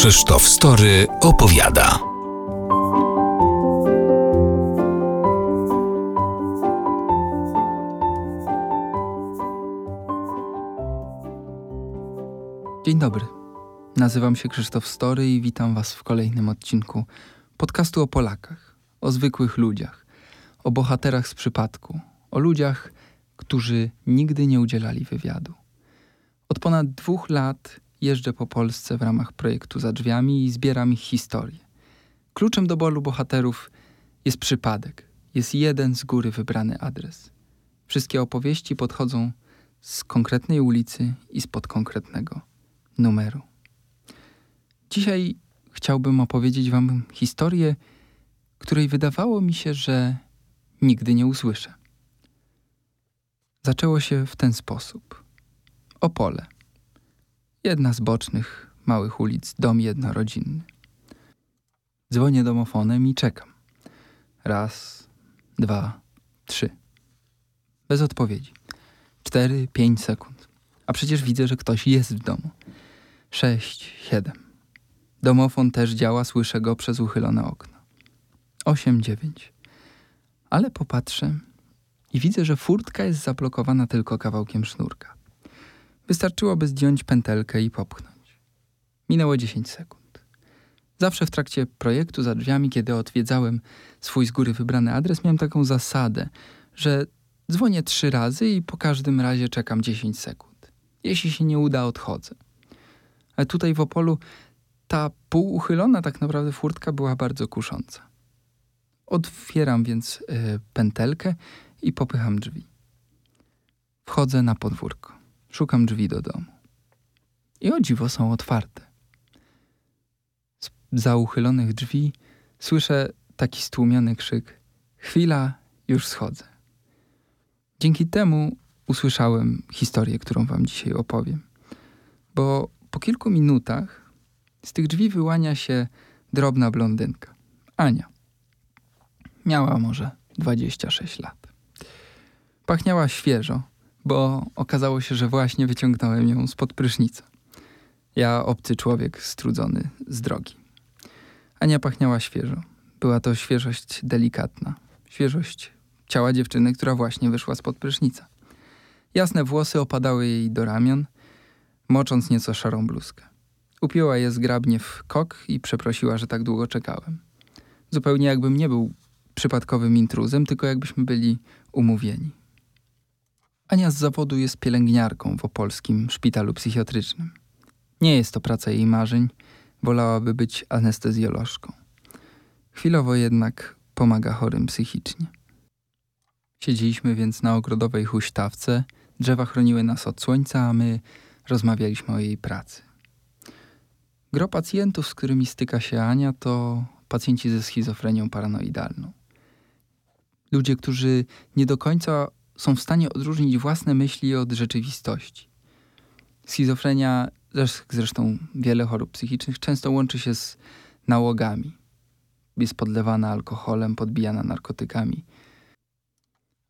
Krzysztof Story opowiada. Dzień dobry. Nazywam się Krzysztof Story i witam Was w kolejnym odcinku podcastu o Polakach, o zwykłych ludziach, o bohaterach z przypadku, o ludziach, którzy nigdy nie udzielali wywiadu. Od ponad dwóch lat jeżdżę po Polsce w ramach projektu Za Drzwiami i zbieram ich historię. Kluczem do bolu bohaterów jest przypadek. Jest jeden z góry wybrany adres. Wszystkie opowieści podchodzą z konkretnej ulicy i spod konkretnego numeru. Dzisiaj chciałbym opowiedzieć Wam historię, której wydawało mi się, że nigdy nie usłyszę. Zaczęło się w ten sposób. Opole. Jedna z bocznych, małych ulic, dom jednorodzinny. Dzwonię domofonem i czekam. Raz, dwa, trzy. Bez odpowiedzi. Cztery, pięć sekund. A przecież widzę, że ktoś jest w domu. Sześć, siedem. Domofon też działa, słyszę go przez uchylone okno. Osiem, dziewięć. Ale popatrzę i widzę, że furtka jest zablokowana tylko kawałkiem sznurka. Wystarczyłoby zdjąć pętelkę i popchnąć. Minęło 10 sekund. Zawsze w trakcie projektu za drzwiami, kiedy odwiedzałem swój z góry wybrany adres, miałem taką zasadę, że dzwonię trzy razy i po każdym razie czekam 10 sekund. Jeśli się nie uda, odchodzę. Ale tutaj w Opolu ta półuchylona tak naprawdę furtka była bardzo kusząca. Otwieram więc y, pętelkę i popycham drzwi. Wchodzę na podwórko. Szukam drzwi do domu. I o dziwo są otwarte. Z za uchylonych drzwi słyszę taki stłumiony krzyk: Chwila, już schodzę. Dzięki temu usłyszałem historię, którą wam dzisiaj opowiem. Bo po kilku minutach z tych drzwi wyłania się drobna blondynka. Ania. Miała może 26 lat. Pachniała świeżo, bo okazało się, że właśnie wyciągnąłem ją spod prysznica. Ja, obcy człowiek, strudzony z drogi. Ania pachniała świeżo. Była to świeżość delikatna. Świeżość ciała dziewczyny, która właśnie wyszła spod prysznica. Jasne włosy opadały jej do ramion, mocząc nieco szarą bluzkę. Upięła je zgrabnie w kok i przeprosiła, że tak długo czekałem. Zupełnie jakbym nie był przypadkowym intruzem, tylko jakbyśmy byli umówieni. Ania z zawodu jest pielęgniarką w opolskim szpitalu psychiatrycznym. Nie jest to praca jej marzeń, wolałaby być anestezjolożką. Chwilowo jednak pomaga chorym psychicznie. Siedzieliśmy więc na ogrodowej huśtawce, drzewa chroniły nas od słońca, a my rozmawialiśmy o jej pracy. Gro pacjentów, z którymi styka się Ania, to pacjenci ze schizofrenią paranoidalną. Ludzie, którzy nie do końca są w stanie odróżnić własne myśli od rzeczywistości. Schizofrenia, zresztą wiele chorób psychicznych, często łączy się z nałogami. Jest podlewana alkoholem, podbijana narkotykami.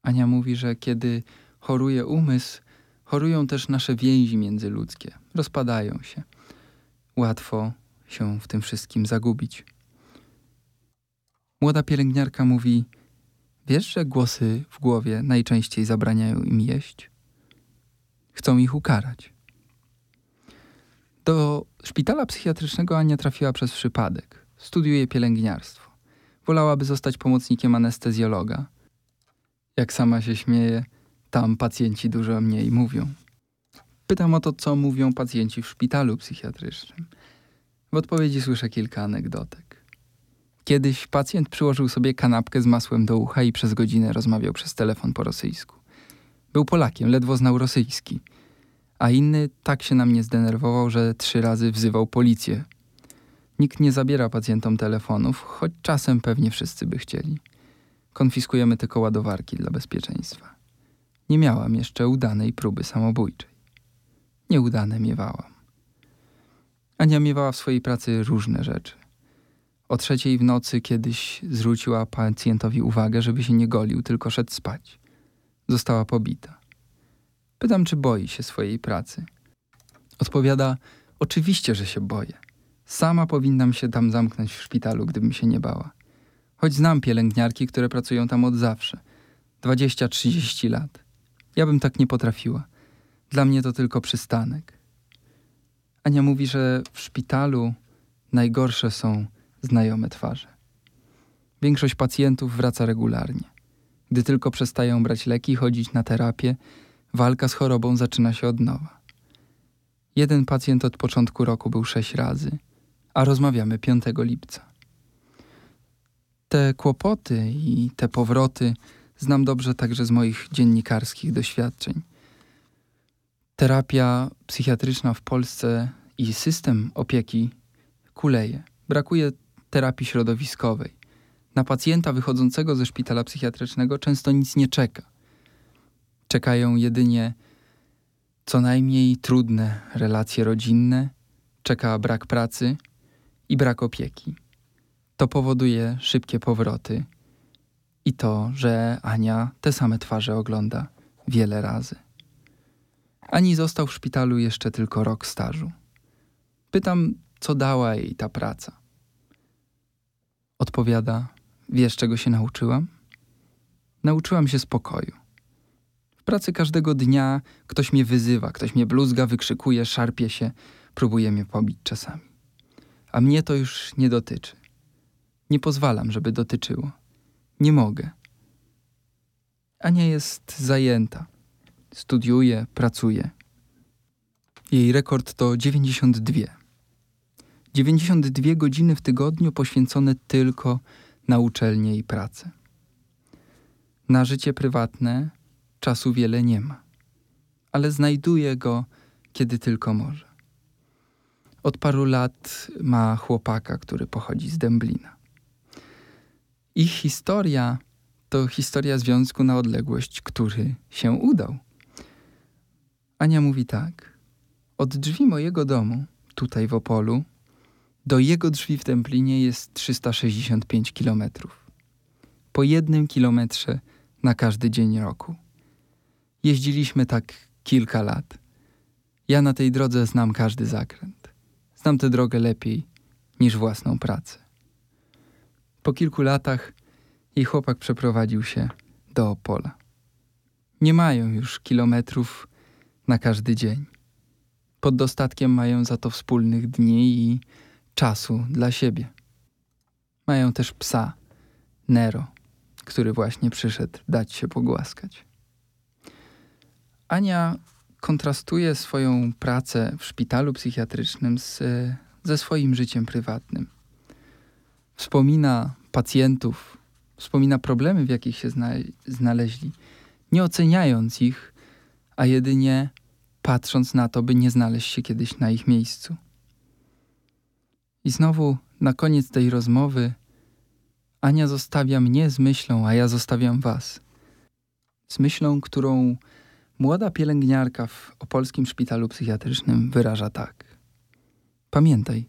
Ania mówi, że kiedy choruje umysł, chorują też nasze więzi międzyludzkie, rozpadają się. Łatwo się w tym wszystkim zagubić. Młoda pielęgniarka mówi: Wiesz, że głosy w głowie najczęściej zabraniają im jeść? Chcą ich ukarać. Do szpitala psychiatrycznego Ania trafiła przez przypadek. Studiuje pielęgniarstwo. Wolałaby zostać pomocnikiem anestezjologa. Jak sama się śmieje, tam pacjenci dużo mniej mówią. Pytam o to, co mówią pacjenci w szpitalu psychiatrycznym. W odpowiedzi słyszę kilka anegdotek. Kiedyś pacjent przyłożył sobie kanapkę z masłem do ucha i przez godzinę rozmawiał przez telefon po rosyjsku. Był Polakiem, ledwo znał rosyjski. A inny tak się na mnie zdenerwował, że trzy razy wzywał policję. Nikt nie zabiera pacjentom telefonów, choć czasem pewnie wszyscy by chcieli. Konfiskujemy tylko ładowarki dla bezpieczeństwa. Nie miałam jeszcze udanej próby samobójczej. Nieudane miewałam. Ania miewała w swojej pracy różne rzeczy. O trzeciej w nocy kiedyś zwróciła pacjentowi uwagę, żeby się nie golił, tylko szedł spać. Została pobita. Pytam, czy boi się swojej pracy. Odpowiada, oczywiście, że się boję. Sama powinnam się tam zamknąć w szpitalu, gdybym się nie bała. Choć znam pielęgniarki, które pracują tam od zawsze 20-30 lat. Ja bym tak nie potrafiła. Dla mnie to tylko przystanek. Ania mówi, że w szpitalu najgorsze są znajome twarze. Większość pacjentów wraca regularnie. Gdy tylko przestają brać leki, chodzić na terapię, walka z chorobą zaczyna się od nowa. Jeden pacjent od początku roku był sześć razy, a rozmawiamy 5 lipca. Te kłopoty i te powroty znam dobrze także z moich dziennikarskich doświadczeń. Terapia psychiatryczna w Polsce i system opieki kuleje. Brakuje terapii środowiskowej. Na pacjenta wychodzącego ze szpitala psychiatrycznego często nic nie czeka. Czekają jedynie co najmniej trudne relacje rodzinne, czeka brak pracy i brak opieki. To powoduje szybkie powroty i to, że Ania te same twarze ogląda wiele razy. Ani został w szpitalu jeszcze tylko rok stażu. Pytam, co dała jej ta praca. Odpowiada: Wiesz, czego się nauczyłam? Nauczyłam się spokoju. W pracy każdego dnia ktoś mnie wyzywa, ktoś mnie bluzga, wykrzykuje, szarpie się, próbuje mnie pobić czasami. A mnie to już nie dotyczy. Nie pozwalam, żeby dotyczyło. Nie mogę. Ania jest zajęta. Studiuje, pracuje. Jej rekord to 92. 92 godziny w tygodniu poświęcone tylko na uczelnię i pracę. Na życie prywatne czasu wiele nie ma, ale znajduje go, kiedy tylko może. Od paru lat ma chłopaka, który pochodzi z Dęblina. Ich historia to historia związku na odległość, który się udał. Ania mówi tak. Od drzwi mojego domu, tutaj w Opolu, do jego drzwi w Templinie jest 365 kilometrów. Po jednym kilometrze na każdy dzień roku. Jeździliśmy tak kilka lat. Ja na tej drodze znam każdy zakręt. Znam tę drogę lepiej niż własną pracę. Po kilku latach jej chłopak przeprowadził się do Opola. Nie mają już kilometrów na każdy dzień. Pod dostatkiem mają za to wspólnych dni i czasu dla siebie. Mają też psa, Nero, który właśnie przyszedł dać się pogłaskać. Ania kontrastuje swoją pracę w szpitalu psychiatrycznym z, ze swoim życiem prywatnym. Wspomina pacjentów, wspomina problemy, w jakich się znaleźli, nie oceniając ich, a jedynie patrząc na to, by nie znaleźć się kiedyś na ich miejscu. I znowu na koniec tej rozmowy Ania zostawia mnie z myślą, a ja zostawiam was. Z myślą, którą młoda pielęgniarka w opolskim szpitalu psychiatrycznym wyraża tak. Pamiętaj,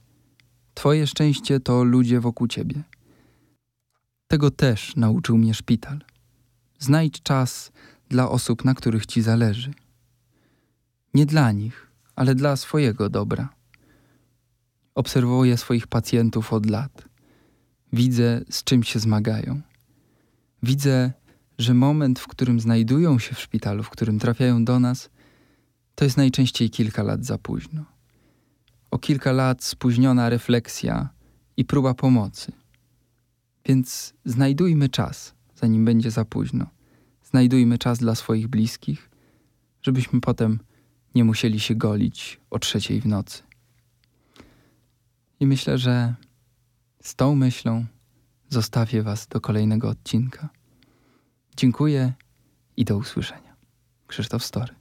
twoje szczęście to ludzie wokół ciebie. Tego też nauczył mnie szpital. Znajdź czas dla osób, na których ci zależy. Nie dla nich, ale dla swojego dobra. Obserwuję swoich pacjentów od lat. Widzę, z czym się zmagają. Widzę, że moment, w którym znajdują się w szpitalu, w którym trafiają do nas, to jest najczęściej kilka lat za późno. O kilka lat spóźniona refleksja i próba pomocy. Więc znajdujmy czas, zanim będzie za późno. Znajdujmy czas dla swoich bliskich, żebyśmy potem nie musieli się golić o trzeciej w nocy. I myślę, że z tą myślą zostawię Was do kolejnego odcinka. Dziękuję i do usłyszenia. Krzysztof Story.